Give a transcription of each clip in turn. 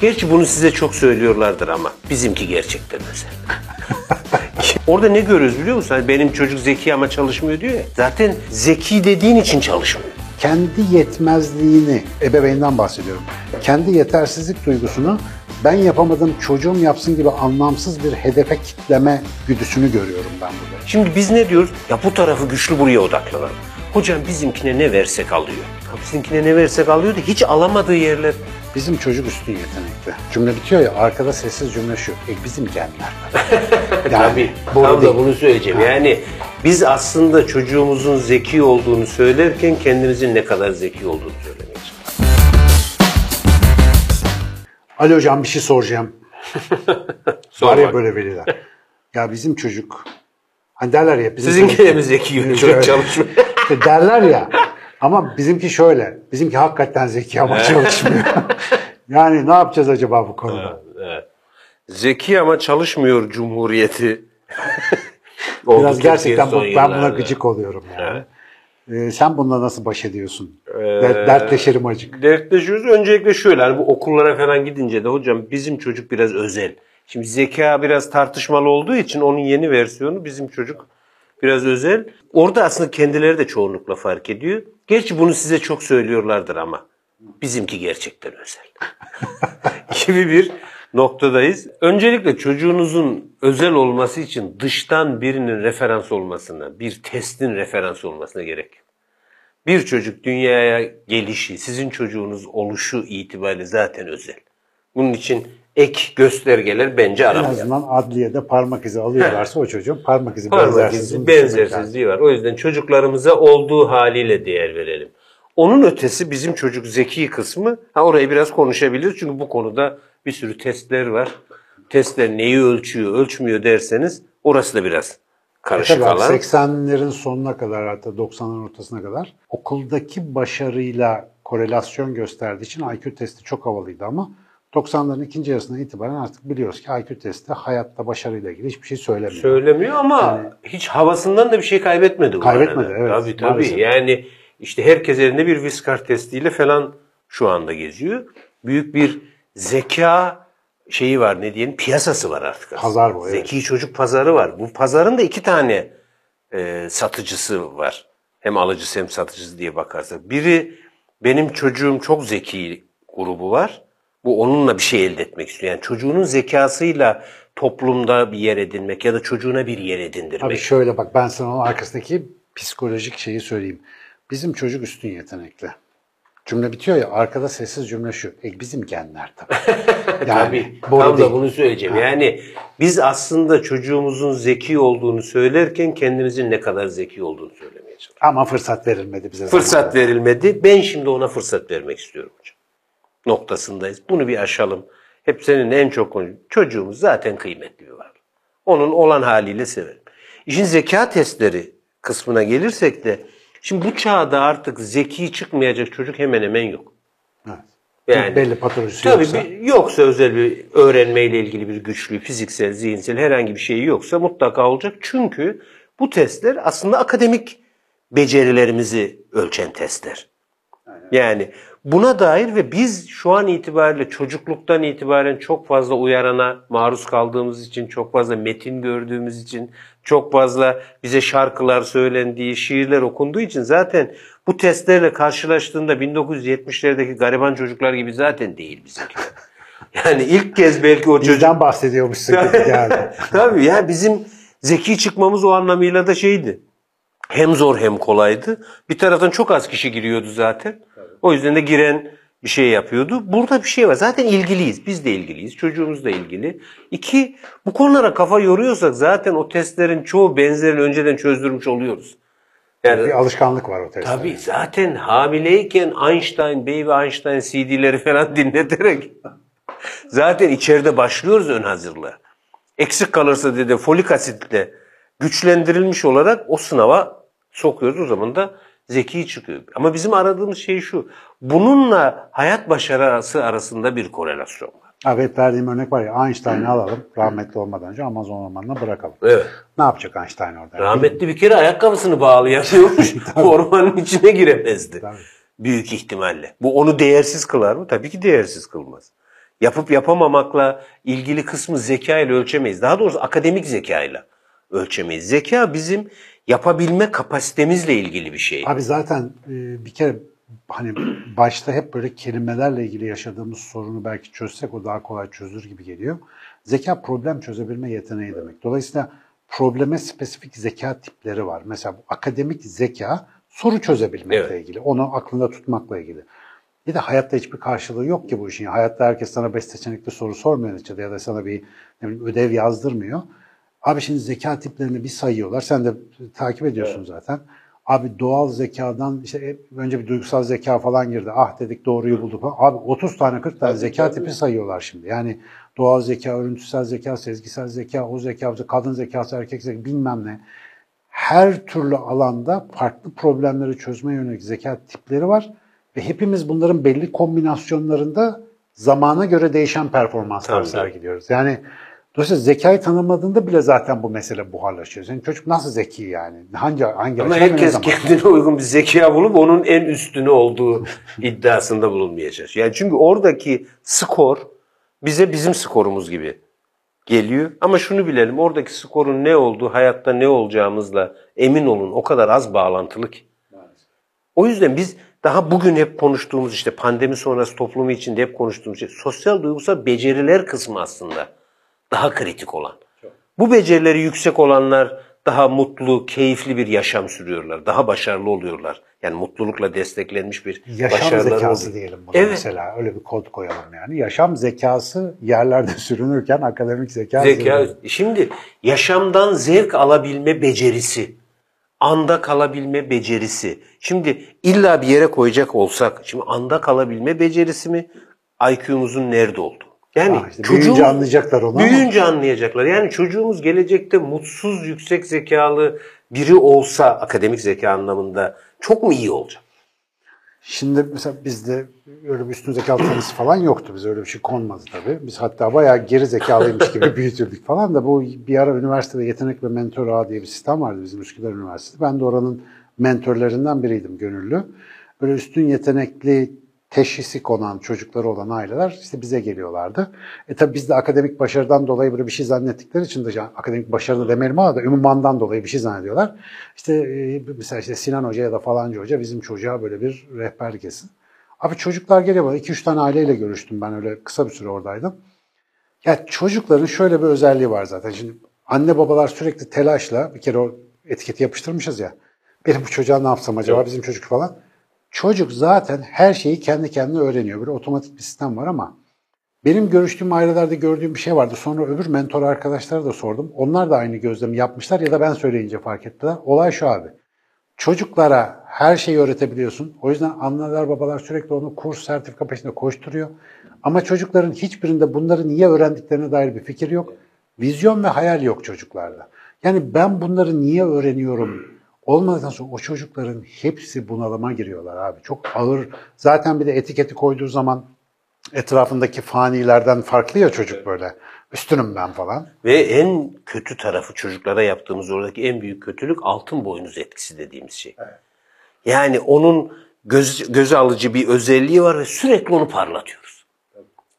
Gerçi bunu size çok söylüyorlardır ama bizimki gerçekten özel. Orada ne görüyoruz biliyor musun? Hani benim çocuk zeki ama çalışmıyor diyor ya. Zaten zeki dediğin için çalışmıyor. kendi yetmezliğini, ebeveynden bahsediyorum. Kendi yetersizlik duygusunu ben yapamadım çocuğum yapsın gibi anlamsız bir hedefe kitleme güdüsünü görüyorum ben burada. Şimdi biz ne diyoruz? Ya bu tarafı güçlü buraya odaklanalım. Hocam bizimkine ne versek alıyor. Bizimkine ne versek alıyor da hiç alamadığı yerler. Bizim çocuk üstün yetenekli. Cümle bitiyor ya arkada sessiz cümle şu. E bizim genler. Tabii. boru Tam da bunu söyleyeceğim. Yani biz aslında çocuğumuzun zeki olduğunu söylerken kendimizin ne kadar zeki olduğunu çalışıyoruz. Ali hocam bir şey soracağım. Sor Var ya bak. böyle veliler. Ya bizim çocuk hani derler ya bizim Sizinki çocuk- de mi zeki çocuk çalışmıyor? Derler ya. Ama bizimki şöyle. Bizimki hakikaten zeki ama çalışmıyor. yani ne yapacağız acaba bu konuda? Zeki ama çalışmıyor cumhuriyeti. Biraz gerçekten bu, ben buna gıcık oluyorum yani. Ee, sen bununla nasıl baş ediyorsun? Ee, Dertleşerim acık. Dertleşiyoruz. Öncelikle şöyle hani bu okullara falan gidince de hocam bizim çocuk biraz özel. Şimdi zeka biraz tartışmalı olduğu için onun yeni versiyonu bizim çocuk biraz özel. Orada aslında kendileri de çoğunlukla fark ediyor. Gerçi bunu size çok söylüyorlardır ama bizimki gerçekten özel. gibi bir noktadayız. Öncelikle çocuğunuzun özel olması için dıştan birinin referans olmasına, bir testin referans olmasına gerek. Bir çocuk dünyaya gelişi, sizin çocuğunuz oluşu itibariyle zaten özel. Bunun için ek göstergeler bence En aramayalım. azından adliyede parmak izi alıyorlarsa o çocuğun parmak izi Parmak lazım. benzersizliği var. O yüzden çocuklarımıza olduğu haliyle değer verelim. Onun ötesi bizim çocuk zeki kısmı. Ha orayı biraz konuşabiliriz çünkü bu konuda bir sürü testler var. Testler neyi ölçüyor, ölçmüyor derseniz orası da biraz karışık abi, alan. 80'lerin sonuna kadar hatta 90'ların ortasına kadar okuldaki başarıyla korelasyon gösterdiği için IQ testi çok havalıydı ama 90'ların ikinci yarısından itibaren artık biliyoruz ki IQ testi hayatta başarıyla ilgili hiçbir şey söylemiyor. Söylemiyor ama hiç havasından da bir şey kaybetmedi. bu Kaybetmedi, arada. evet, Tabii tabii. maalesef. Yani işte herkes elinde bir Viskar testiyle falan şu anda geziyor. Büyük bir zeka şeyi var ne diyelim piyasası var artık. aslında. Pazar bu, evet. Zeki çocuk pazarı var. Bu pazarın da iki tane e, satıcısı var. Hem alıcısı hem satıcısı diye bakarsak. Biri benim çocuğum çok zeki grubu var. Bu onunla bir şey elde etmek istiyor. Yani çocuğunun zekasıyla toplumda bir yer edinmek ya da çocuğuna bir yer edindirmek. Abi şöyle bak ben sana onun arkasındaki psikolojik şeyi söyleyeyim. Bizim çocuk üstün yetenekli. Cümle bitiyor ya arkada sessiz cümle şu. E bizim genler tabii. Yani Tabii. boru Tam değil. da bunu söyleyeceğim. Yani biz aslında çocuğumuzun zeki olduğunu söylerken kendimizin ne kadar zeki olduğunu söylemeye çalışıyoruz. Ama fırsat verilmedi bize. Fırsat verilmedi. Ben şimdi ona fırsat vermek istiyorum hocam. Noktasındayız. Bunu bir aşalım. Hep senin en çok konu. Çocuğumuz zaten kıymetli bir var. Onun olan haliyle severim. İşin zeka testleri kısmına gelirsek de şimdi bu çağda artık zeki çıkmayacak çocuk hemen hemen yok. Evet. Yani, belli patolojisi tabii yoksa. bir- yoksa özel bir öğrenmeyle ilgili bir güçlü, fiziksel, zihinsel herhangi bir şey yoksa mutlaka olacak. Çünkü bu testler aslında akademik becerilerimizi ölçen testler. Yani buna dair ve biz şu an itibariyle çocukluktan itibaren çok fazla uyarana maruz kaldığımız için, çok fazla metin gördüğümüz için, çok fazla bize şarkılar söylendiği, şiirler okunduğu için zaten bu testlerle karşılaştığında 1970'lerdeki gariban çocuklar gibi zaten değil bizimki. Yani ilk kez belki o çocuk Bizden bahsediyormuşsun gibi geldi. Tabii ya bizim zeki çıkmamız o anlamıyla da şeydi. Hem zor hem kolaydı. Bir taraftan çok az kişi giriyordu zaten. O yüzden de giren bir şey yapıyordu. Burada bir şey var. Zaten ilgiliyiz. Biz de ilgiliyiz. Çocuğumuz da ilgili. İki, bu konulara kafa yoruyorsak zaten o testlerin çoğu benzerini önceden çözdürmüş oluyoruz. Yani bir alışkanlık var o testte. Tabii zaten hamileyken Einstein, Baby Einstein CD'leri falan dinleterek zaten içeride başlıyoruz ön hazırlığa. Eksik kalırsa dedi folik asitle güçlendirilmiş olarak o sınava sokuyoruz. O zaman da zeki çıkıyor. Ama bizim aradığımız şey şu. Bununla hayat başarısı arasında bir korelasyon var. Hep verdiğim örnek var ya Einstein'ı alalım rahmetli olmadan önce Amazon ormanına bırakalım. Evet. Ne yapacak Einstein orada? Rahmetli bir kere ayakkabısını bağlı yapıyormuş. Ormanın içine giremezdi. Tabii. Büyük ihtimalle. Bu onu değersiz kılar mı? Tabii ki değersiz kılmaz. Yapıp yapamamakla ilgili kısmı zeka ile ölçemeyiz. Daha doğrusu akademik zeka ile ölçemeyiz. Zeka bizim yapabilme kapasitemizle ilgili bir şey. Abi zaten e, bir kere hani başta hep böyle kelimelerle ilgili yaşadığımız sorunu belki çözsek o daha kolay çözülür gibi geliyor. Zeka problem çözebilme yeteneği demek. Dolayısıyla probleme spesifik zeka tipleri var. Mesela bu akademik zeka soru çözebilmekle Evet. ilgili. Onu aklında tutmakla ilgili. Bir de hayatta hiçbir karşılığı yok ki bu işin. Hayatta herkes sana beş seçenekli soru sormuyor neticede ya da sana bir ne bileyim, ödev yazdırmıyor. Abi şimdi zeka tiplerini bir sayıyorlar. Sen de takip ediyorsun zaten. Abi doğal zekadan işte önce bir duygusal zeka falan girdi. Ah dedik doğruyu bulduk. Abi 30 tane 40 tane zeka tipi sayıyorlar şimdi. Yani doğal zeka, örüntüsel zeka, sezgisel zeka, o zeka, kadın zekası, erkek zekası bilmem ne. Her türlü alanda farklı problemleri çözme yönelik zeka tipleri var. Ve hepimiz bunların belli kombinasyonlarında zamana göre değişen performanslar sergiliyoruz. Yani dolayısıyla zekayı tanımadığında bile zaten bu mesele buharlaşıyor. Senin çocuk nasıl zeki yani? Hangi hangi Ama herkes kendine uygun bir zeka bulup onun en üstünü olduğu iddiasında bulunmaya çalışıyor. Yani çünkü oradaki skor bize bizim skorumuz gibi geliyor. Ama şunu bilelim oradaki skorun ne olduğu hayatta ne olacağımızla emin olun o kadar az bağlantılı ki. O yüzden biz daha bugün hep konuştuğumuz işte pandemi sonrası toplumu içinde hep konuştuğumuz şey sosyal duygusal beceriler kısmı aslında daha kritik olan. Bu becerileri yüksek olanlar daha mutlu, keyifli bir yaşam sürüyorlar. Daha başarılı oluyorlar. Yani mutlulukla desteklenmiş bir Yaşam zekası oluyor. diyelim buna Evet. mesela. Öyle bir kod koyalım yani. Yaşam zekası yerlerde sürünürken akademik zeka, Zeka, zirvede. şimdi yaşamdan zevk alabilme becerisi, anda kalabilme becerisi. Şimdi illa bir yere koyacak olsak, şimdi anda kalabilme becerisi mi, IQ'muzun nerede olduğu? Yani işte büyüyünce anlayacaklar onu ama- Büyüyünce anlayacaklar. Yani çocuğumuz gelecekte mutsuz, yüksek zekalı biri olsa akademik zeka anlamında çok mu iyi olacak? Şimdi mesela bizde öyle bir üstün zekalı tanısı falan yoktu. Bize öyle bir şey konmadı tabii. Biz hatta bayağı geri zekalıymış gibi büyütüldük falan da bu bir ara üniversitede yetenek ve mentor ağı diye bir sistem vardı bizim Üsküdar Üniversitesi. Ben de oranın mentörlerinden biriydim gönüllü. Böyle üstün yetenekli teşhisi konan çocukları olan aileler işte bize geliyorlardı. E tabii biz de akademik başarıdan dolayı böyle bir şey zannettikleri için de akademik başarı da demeyelim ama da ünvandan dolayı bir şey zannediyorlar. İşte e, mesela işte Sinan Hoca ya da falanca hoca bizim çocuğa böyle bir rehberlik etsin. Abi çocuklar geliyor bana. 2-3 tane aileyle görüştüm ben öyle kısa bir süre oradaydım. Ya çocukların şöyle bir özelliği var zaten. Şimdi anne babalar sürekli telaşla bir kere o etiketi yapıştırmışız ya. Benim bu çocuğa ne yapsam acaba bizim çocuk falan. Çocuk zaten her şeyi kendi kendine öğreniyor. Böyle otomatik bir sistem var ama benim görüştüğüm ailelerde gördüğüm bir şey vardı. Sonra öbür mentor arkadaşlara da sordum. Onlar da aynı gözlemi yapmışlar ya da ben söyleyince fark ettiler. Olay şu abi. Çocuklara her şeyi öğretebiliyorsun. O yüzden anneler babalar sürekli onu kurs sertifika peşinde koşturuyor. Ama çocukların hiçbirinde bunları niye öğrendiklerine dair bir fikir yok. Vizyon ve hayal yok çocuklarda. Yani ben bunları niye öğreniyorum olmadıktan sonra o çocukların hepsi bunalıma giriyorlar abi. Çok ağır. Zaten bir de etiketi koyduğu zaman etrafındaki fanilerden farklı ya çocuk böyle. Üstünüm ben falan. Ve en kötü tarafı çocuklara yaptığımız oradaki en büyük kötülük altın boynuz etkisi dediğimiz şey. Yani onun göz, göze alıcı bir özelliği var ve sürekli onu parlatıyoruz.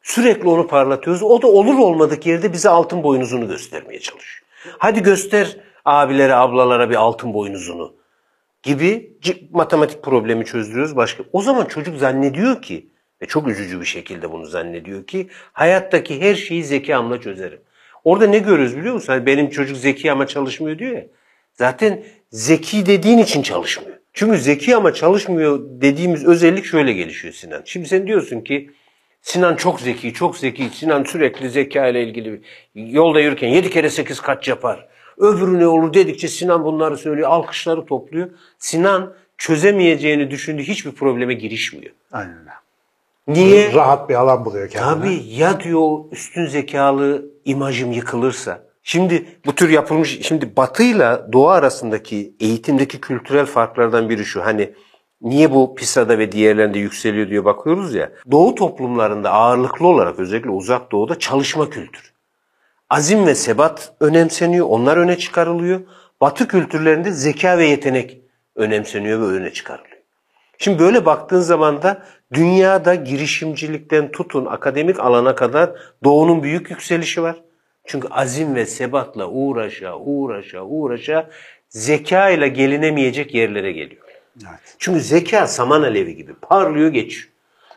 Sürekli onu parlatıyoruz. O da olur olmadık yerde bize altın boynuzunu göstermeye çalışıyor. Hadi göster abilere, ablalara bir altın boynuzunu gibi matematik problemi çözdürüyoruz başka. O zaman çocuk zannediyor ki ve çok üzücü bir şekilde bunu zannediyor ki hayattaki her şeyi zekamla çözerim. Orada ne görüyoruz biliyor musun? Hani benim çocuk zeki ama çalışmıyor diyor ya. Zaten zeki dediğin için çalışmıyor. Çünkü zeki ama çalışmıyor dediğimiz özellik şöyle gelişiyor Sinan. Şimdi sen diyorsun ki Sinan çok zeki, çok zeki. Sinan sürekli zeka ile ilgili. Yolda yürürken 7 kere 8 kaç yapar? Öbürü ne olur dedikçe Sinan bunları söylüyor. Alkışları topluyor. Sinan çözemeyeceğini düşündüğü hiçbir probleme girişmiyor. Aynen öyle. Niye? Rahat bir alan buluyor kendine. Tabii ya diyor üstün zekalı imajım yıkılırsa. Şimdi bu tür yapılmış, şimdi batıyla doğu arasındaki eğitimdeki kültürel farklardan biri şu. Hani niye bu PISA'da ve diğerlerinde yükseliyor diye bakıyoruz ya. Doğu toplumlarında ağırlıklı olarak özellikle uzak doğuda çalışma kültürü. Azim ve sebat önemseniyor, onlar öne çıkarılıyor. Batı kültürlerinde zeka ve yetenek önemseniyor ve öne çıkarılıyor. Şimdi böyle baktığın zaman da Dünyada girişimcilikten tutun akademik alana kadar doğunun büyük yükselişi var. Çünkü azim ve sebatla uğraşa uğraşa uğraşa zeka ile gelinemeyecek yerlere geliyor. Evet. Çünkü zeka saman alevi gibi parlıyor geçiyor.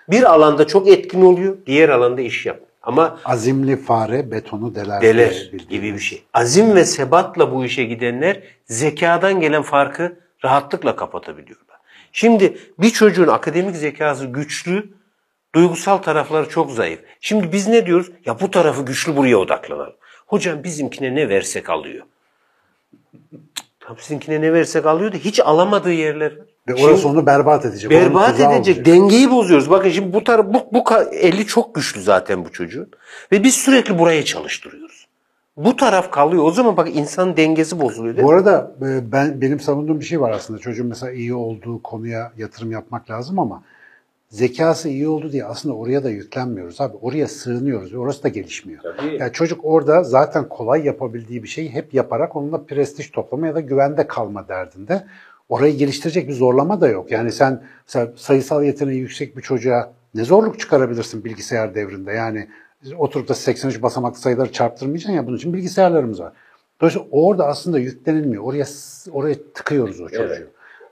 Bir alanda çok etkin oluyor, diğer alanda iş yap. Ama Azimli fare betonu deler. deler gibi bir şey. Azim ve sebatla bu işe gidenler zekadan gelen farkı rahatlıkla kapatabiliyorlar. Şimdi bir çocuğun akademik zekası güçlü, duygusal tarafları çok zayıf. Şimdi biz ne diyoruz? Ya bu tarafı güçlü buraya odaklanalım. Hocam bizimkine ne versek alıyor. Tam sizinkine ne versek alıyor da hiç alamadığı yerler var. Ve orası onu berbat edecek. Berbat edecek. olacak. Dengeyi bozuyoruz. Bakın şimdi bu taraf bu, bu eli çok güçlü zaten bu çocuğun. Ve biz sürekli buraya çalıştırıyoruz. Bu taraf kalıyor. O zaman bak insan dengesi bozuluyor değil Bu mi? arada e, ben benim savunduğum bir şey var aslında. Çocuğun mesela iyi olduğu konuya yatırım yapmak lazım ama zekası iyi oldu diye aslında oraya da yüklenmiyoruz abi. Oraya sığınıyoruz orası da gelişmiyor. Tabii. Yani çocuk orada zaten kolay yapabildiği bir şeyi hep yaparak onunla prestij toplama ya da güvende kalma derdinde. Orayı geliştirecek bir zorlama da yok. Yani sen sayısal yeteneği yüksek bir çocuğa ne zorluk çıkarabilirsin bilgisayar devrinde? Yani oturup da 83 basamaklı sayıları çarptırmayacaksın ya bunun için bilgisayarlarımız var. Dolayısıyla orada aslında yüklenilmiyor. Oraya oraya tıkıyoruz o çocuğu. Evet.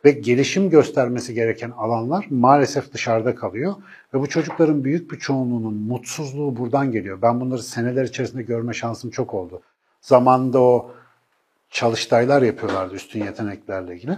Ve gelişim göstermesi gereken alanlar maalesef dışarıda kalıyor. Ve bu çocukların büyük bir çoğunluğunun mutsuzluğu buradan geliyor. Ben bunları seneler içerisinde görme şansım çok oldu. Zamanında o çalıştaylar yapıyorlardı üstün yeteneklerle ilgili.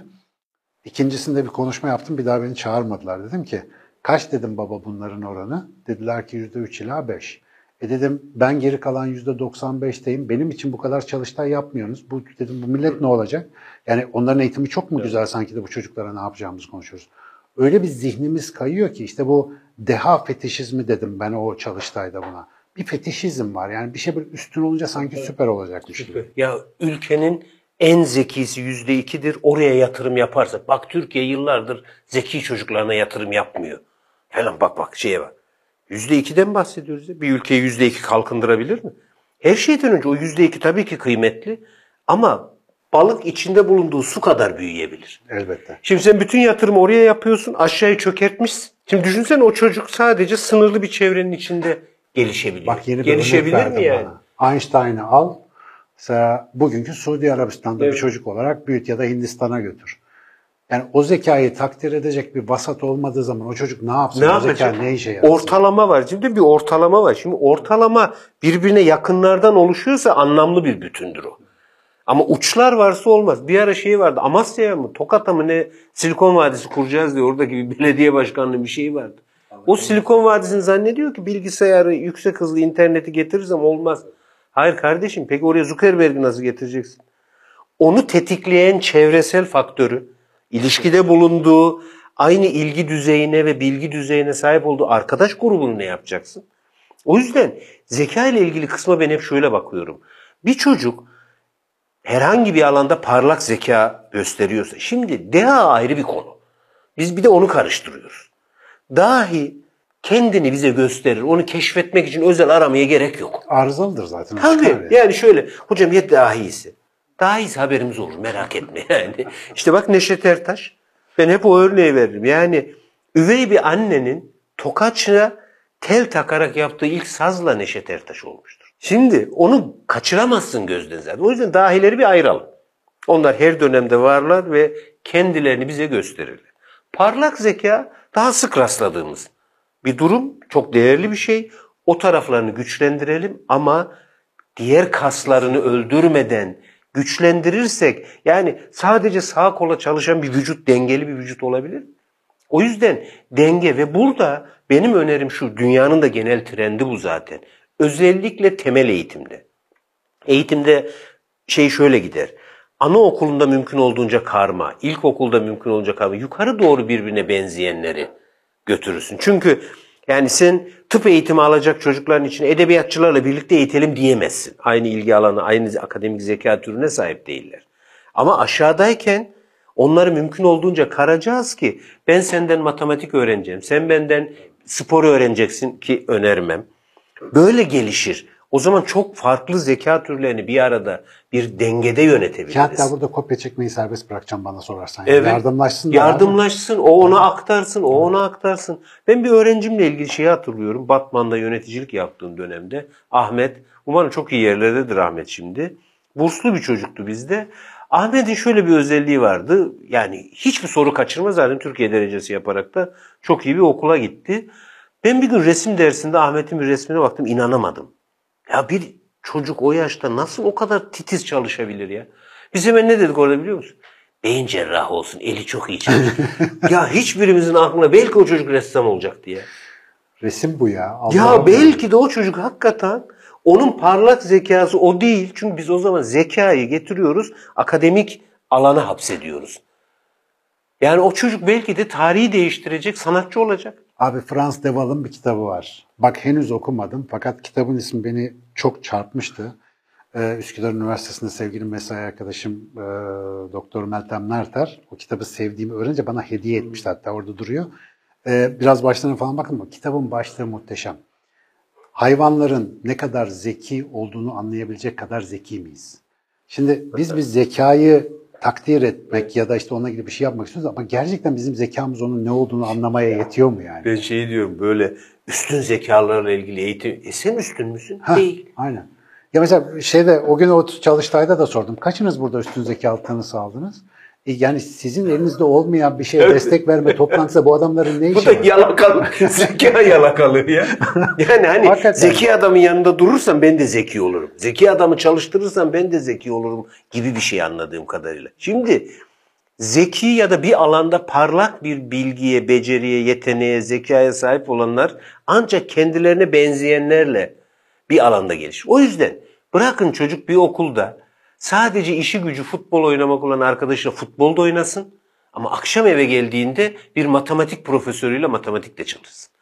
İkincisinde bir konuşma yaptım. Bir daha beni çağırmadılar. Dedim ki kaç dedim baba bunların oranı? Dediler ki %3 ila 5. E dedim ben geri kalan %95'teyim. Benim için bu kadar çalıştay yapmıyorsunuz. Bu dedim bu millet ne olacak? Yani onların eğitimi çok mu güzel sanki de bu çocuklara ne yapacağımızı konuşuyoruz. Öyle bir zihnimiz kayıyor ki işte bu deha fetişizmi dedim ben o çalıştayda buna. Bir fetişizm var. Yani bir şey böyle üstün olunca sanki süper olacakmış gibi. Ya ülkenin en zekisi yüzde ikidir. Oraya yatırım yaparsa. Bak Türkiye yıllardır zeki çocuklarına yatırım yapmıyor. Falan bak bak şeye bak. Yüzde ikiden bahsediyoruz ya. Bir ülkeyi yüzde iki kalkındırabilir mi? Her şeyden önce o yüzde iki tabii ki kıymetli. Ama balık içinde bulunduğu su kadar büyüyebilir. Elbette. Şimdi sen bütün yatırımı oraya yapıyorsun, aşağıyı çökertmişsin. Şimdi düşünsene o çocuk sadece sınırlı bir çevrenin içinde gelişebiliyor. Bak yeni bir Gelişebilir mi yani? bana. Einstein'ı al. Mesela bugünkü Suudi Arabistan'da Evet. bir çocuk olarak büyüt ya da Hindistan'a götür. Yani o zekayı takdir edecek bir vasat olmadığı zaman o çocuk ne yapsın? Ne o zeka ne işe yarar? Ortalama var. Şimdi bir ortalama var. Şimdi ortalama birbirine yakınlardan oluşuyorsa anlamlı bir bütündür o. Ama uçlar varsa olmaz. Bir ara şey vardı. Amasya'ya mı, Tokat'a mı ne Silikon Vadisi kuracağız diye oradaki bir belediye başkanlığı bir şey vardı. O Silikon Vadisi'ni zannediyor ki bilgisayarı, yüksek hızlı interneti getirirsem olmaz. Hayır kardeşim peki oraya Zuckerberg'i nasıl getireceksin? Onu tetikleyen çevresel faktörü, ilişkide bulunduğu, aynı ilgi düzeyine ve bilgi düzeyine sahip olduğu arkadaş grubunu ne yapacaksın? O yüzden zeka ile ilgili kısma ben hep şöyle bakıyorum. Bir çocuk herhangi bir alanda parlak zeka gösteriyorsa, şimdi deha ayrı bir konu. Biz bir de onu karıştırıyoruz. Dahi kendini bize gösterir. Onu keşfetmek için özel aramaya gerek yok. Arızalıdır zaten. Tabii. Yani. Yani şöyle, hocam ya dahisi. Dahisi haberimiz olur merak etme yani. İşte bak Neşet Ertaş. Ben hep o örneği veririm. Yani üvey bir annenin tokaçına tel takarak yaptığı ilk sazla Neşet Ertaş olmuştur. Şimdi onu kaçıramazsın gözden zaten. O yüzden dahileri bir ayıralım. Onlar her dönemde varlar ve kendilerini bize gösterirler. Parlak zeka daha sık rastladığımız bir durum. Çok değerli bir şey. O taraflarını güçlendirelim ama diğer kaslarını öldürmeden güçlendirirsek yani sadece sağ kola çalışan bir vücut dengeli bir vücut olabilir. O yüzden denge ve burada benim önerim şu dünyanın da genel trendi bu zaten. Özellikle temel eğitimde. Eğitimde şey şöyle gider. Anaokulunda mümkün olduğunca karma, ilkokulda mümkün olunca karma, yukarı doğru birbirine benzeyenleri götürürsün. Çünkü yani sen tıp eğitimi alacak çocukların için edebiyatçılarla birlikte eğitelim diyemezsin. Aynı ilgi alanı, aynı akademik zeka türüne sahip değiller. Ama aşağıdayken onları mümkün olduğunca karacağız ki ben senden matematik öğreneceğim, sen benden spor öğreneceksin ki önermem. Böyle gelişir. O zaman çok farklı zeka türlerini bir arada bir dengede yönetebiliriz. Ki hatta burada kopya çekmeyi serbest bırakacağım bana sorarsan. Evet. Yardımlaşsın. da Yardımlaşsın, o ona aktarsın, o ona aktarsın. Ben bir öğrencimle ilgili şeyi hatırlıyorum. Batman'da yöneticilik yaptığım dönemde Ahmet, umarım çok iyi yerlerdedir Ahmet şimdi. Burslu bir çocuktu bizde. Ahmet'in şöyle bir özelliği vardı. Yani hiçbir soru kaçırmaz zaten Türkiye derecesi yaparak da çok iyi bir okula gitti. Ben bir gün resim dersinde Ahmet'in bir resmine baktım inanamadım. Ya bir çocuk o yaşta nasıl o kadar titiz çalışabilir ya? Biz hemen ne dedik orada biliyor musun? Beyin cerrahı olsun, eli çok iyi çalışır. ya hiçbirimizin aklına belki o çocuk ressam olacak diye. Resim bu ya. Allah Ya Allah. belki de o çocuk hakikaten onun parlak zekası o değil. Çünkü biz o zaman zekayı getiriyoruz, akademik alana hapsediyoruz. Yani o çocuk belki de tarihi değiştirecek sanatçı olacak. Abi Frans Deval'ın bir kitabı var. Bak henüz okumadım fakat kitabın ismi beni çok çarpmıştı. Ee, Üsküdar Üniversitesi'nde sevgili mesai arkadaşım e, Doktor Meltem Nerter o kitabı sevdiğimi öğrenince bana hediye etmişti hatta orada duruyor. Ee, biraz başlarına falan bakın ama kitabın başlığı muhteşem. Hayvanların ne kadar zeki olduğunu anlayabilecek kadar zeki miyiz? Şimdi biz biz zekayı takdir etmek ya da işte ona gibi bir şey yapmak istiyoruz ama gerçekten bizim zekamız onun ne olduğunu anlamaya yetiyor mu yani? Ben şey diyorum böyle üstün zekalarla ilgili eğitim. E sen üstün müsün? Ha, Değil. Aynen. Ya mesela şeyde o gün o çalıştayda da sordum. Kaçınız burada üstün zeka tanısı aldınız? E yani sizin elinizde olmayan bir şeye destek verme toplantısı bu adamların ne Bu işi da var? yalakalı. zeka yalakalığı ya. Yani hani Hakikaten. zeki adamın yanında durursam ben de zeki olurum. Zeki adamı çalıştırırsam ben de zeki olurum gibi bir şey anladığım kadarıyla. Şimdi zeki ya da bir alanda parlak bir bilgiye, beceriye, yeteneğe, zekaya sahip olanlar ancak kendilerine benzeyenlerle bir alanda gelişir. O yüzden bırakın çocuk bir okulda sadece işi gücü futbol oynamak olan arkadaşıyla futbolda oynasın. Ama akşam eve geldiğinde bir matematik profesörüyle matematikte çalışsın.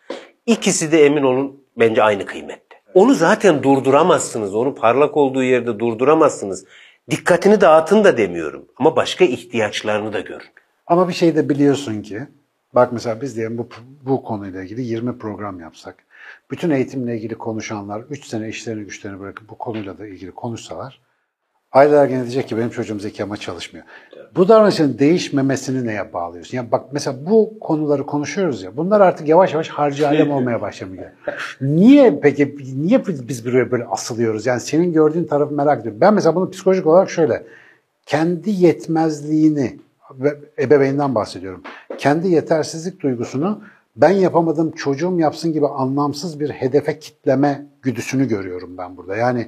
İkisi de emin olun bence aynı kıymette. Onu zaten durduramazsınız. Onu parlak olduğu yerde durduramazsınız. Dikkatini dağıtın da demiyorum. Ama başka ihtiyaçlarını da görün. Ama bir şey de biliyorsun ki bak mesela biz diyelim bu, bu konuyla ilgili 20 program yapsak. Bütün eğitimle ilgili konuşanlar 3 sene işlerini güçlerini bırakıp bu konuyla da ilgili konuşsalar aileler gene diyecek ki benim çocuğum zeki ama çalışmıyor. Bu davranışın değişmemesini neye bağlıyorsun? Yani bak mesela bu konuları konuşuyoruz ya bunlar artık yavaş yavaş harcı alem olmaya başlamıyor. Niye peki niye biz buraya böyle asılıyoruz? Yani senin gördüğün tarafı merak ediyorum. Ben mesela bunu psikolojik olarak şöyle kendi yetmezliğini ve ebeveynden bahsediyorum. Kendi yetersizlik duygusunu ben yapamadım çocuğum yapsın gibi anlamsız bir hedefe kitleme güdüsünü görüyorum ben burada. Yani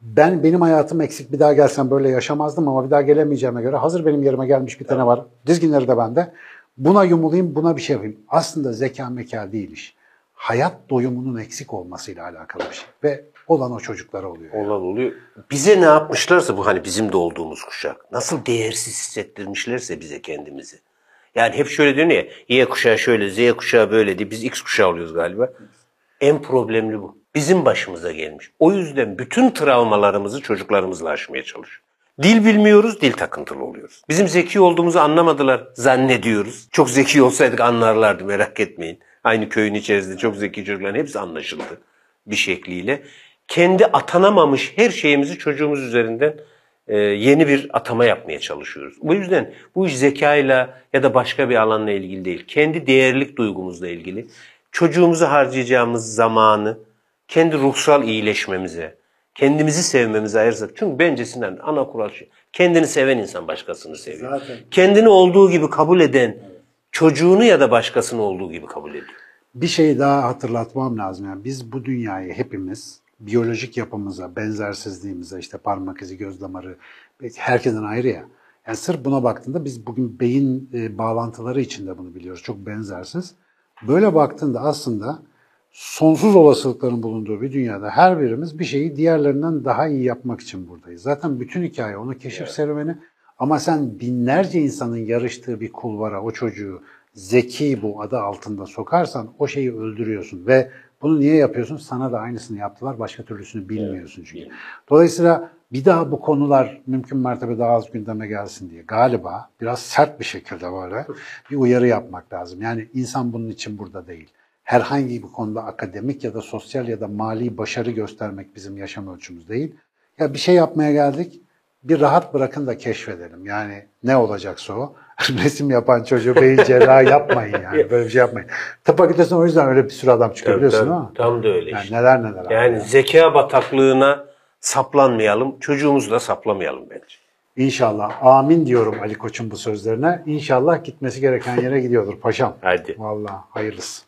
ben benim hayatım eksik bir daha gelsem böyle yaşamazdım ama bir daha gelemeyeceğime göre hazır benim yerime gelmiş bir tane var. Dizginleri de bende. Buna yumulayım, buna bir şey yapayım. Aslında zeka meka değil iş. Hayat doyumunun eksik olmasıyla alakalı bir şey. Ve olan o çocuklara oluyor. yani. Olan oluyor. Bize ne yapmışlarsa bu hani bizim de olduğumuz kuşak. Nasıl değersiz hissettirmişlerse bize kendimizi. Yani hep şöyle diyor ya Y kuşağı şöyle, Z kuşağı böyle diye biz X kuşağı oluyoruz galiba. En problemli bu. Bizim başımıza gelmiş. O yüzden bütün travmalarımızı çocuklarımızla aşmaya çalışıyoruz. Dil bilmiyoruz, dil takıntılı oluyoruz. Bizim zeki olduğumuzu anlamadılar zannediyoruz. Çok zeki olsaydık anlarlardı merak etmeyin. Aynı köyün içerisinde çok zeki çocukların hepsi anlaşıldı bir şekliyle. Kendi atanamamış her şeyimizi çocuğumuz üzerinden e, yeni bir atama yapmaya çalışıyoruz. Bu yüzden bu iş zekayla ya da başka bir alanla ilgili değil. Kendi değerlik duygumuzla ilgili. Çocuğumuzu harcayacağımız zamanı kendi ruhsal iyileşmemize, kendimizi sevmemize ayırsak. Çünkü bence Sinan ana kural şu. Kendini seven insan başkasını seviyor. Zaten. Kendini olduğu gibi kabul eden çocuğunu ya da başkasını olduğu gibi kabul ediyor. Bir şey daha hatırlatmam lazım. Yani biz bu dünyayı hepimiz biyolojik yapımıza, benzersizliğimize, işte parmak izi, göz damarı, herkesten ayrı ya. Yani sırf buna baktığında biz bugün beyin e, bağlantıları içinde bunu biliyoruz. Çok benzersiz. Böyle baktığında aslında sonsuz olasılıkların bulunduğu bir dünyada her birimiz bir şeyi diğerlerinden daha iyi yapmak için buradayız. Zaten bütün hikaye onu keşif serüveni. Ama sen binlerce insanın yarıştığı bir kulvara o çocuğu zeki bu adı altında sokarsan o şeyi öldürüyorsun ve bunu niye yapıyorsun? Sana da aynısını yaptılar. Başka türlüsünü bilmiyorsun çünkü. Dolayısıyla bir daha bu konular mümkün mertebe daha az gündeme gelsin diye galiba biraz sert bir şekilde böyle bir uyarı yapmak lazım. Yani insan bunun için burada değil. Herhangi bir konuda akademik ya da sosyal ya da mali başarı göstermek bizim yaşam ölçümüz değil. Ya bir şey yapmaya geldik, bir rahat bırakın da keşfedelim. Yani ne olacaksa o. Resim yapan çocuğu beyin cerrahı yapmayın yani. Böyle bir şey yapmayın. Tıp fakültesine o yüzden öyle bir sürü adam çıkıyor Tabii, biliyorsun mi? Tam da öyle Yani işte. neler neler. abi Yani ya. zeka bataklığına saplanmayalım. Çocuğumuzu da saplamayalım bence. İnşallah. Amin diyorum Ali Koç'un bu sözlerine. İnşallah gitmesi gereken yere gidiyordur paşam. Hadi. Vallahi hayırlısı.